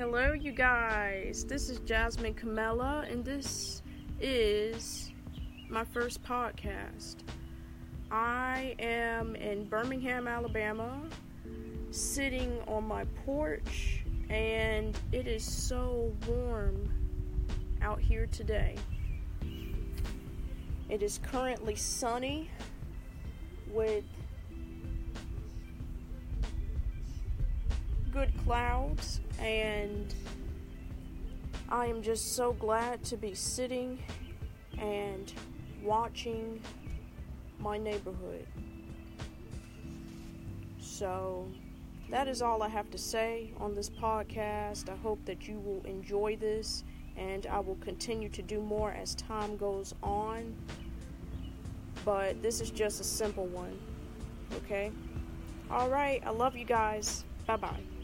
Hello, you guys. This is Jasmine Camella, and this is my first podcast. I am in Birmingham, Alabama, sitting on my porch, and it is so warm out here today. It is currently sunny with good clouds, and I am just so glad to be sitting and watching my neighborhood. So, that is all I have to say on this podcast. I hope that you will enjoy this, and I will continue to do more as time goes on. But this is just a simple one, okay? All right, I love you guys. Bye bye.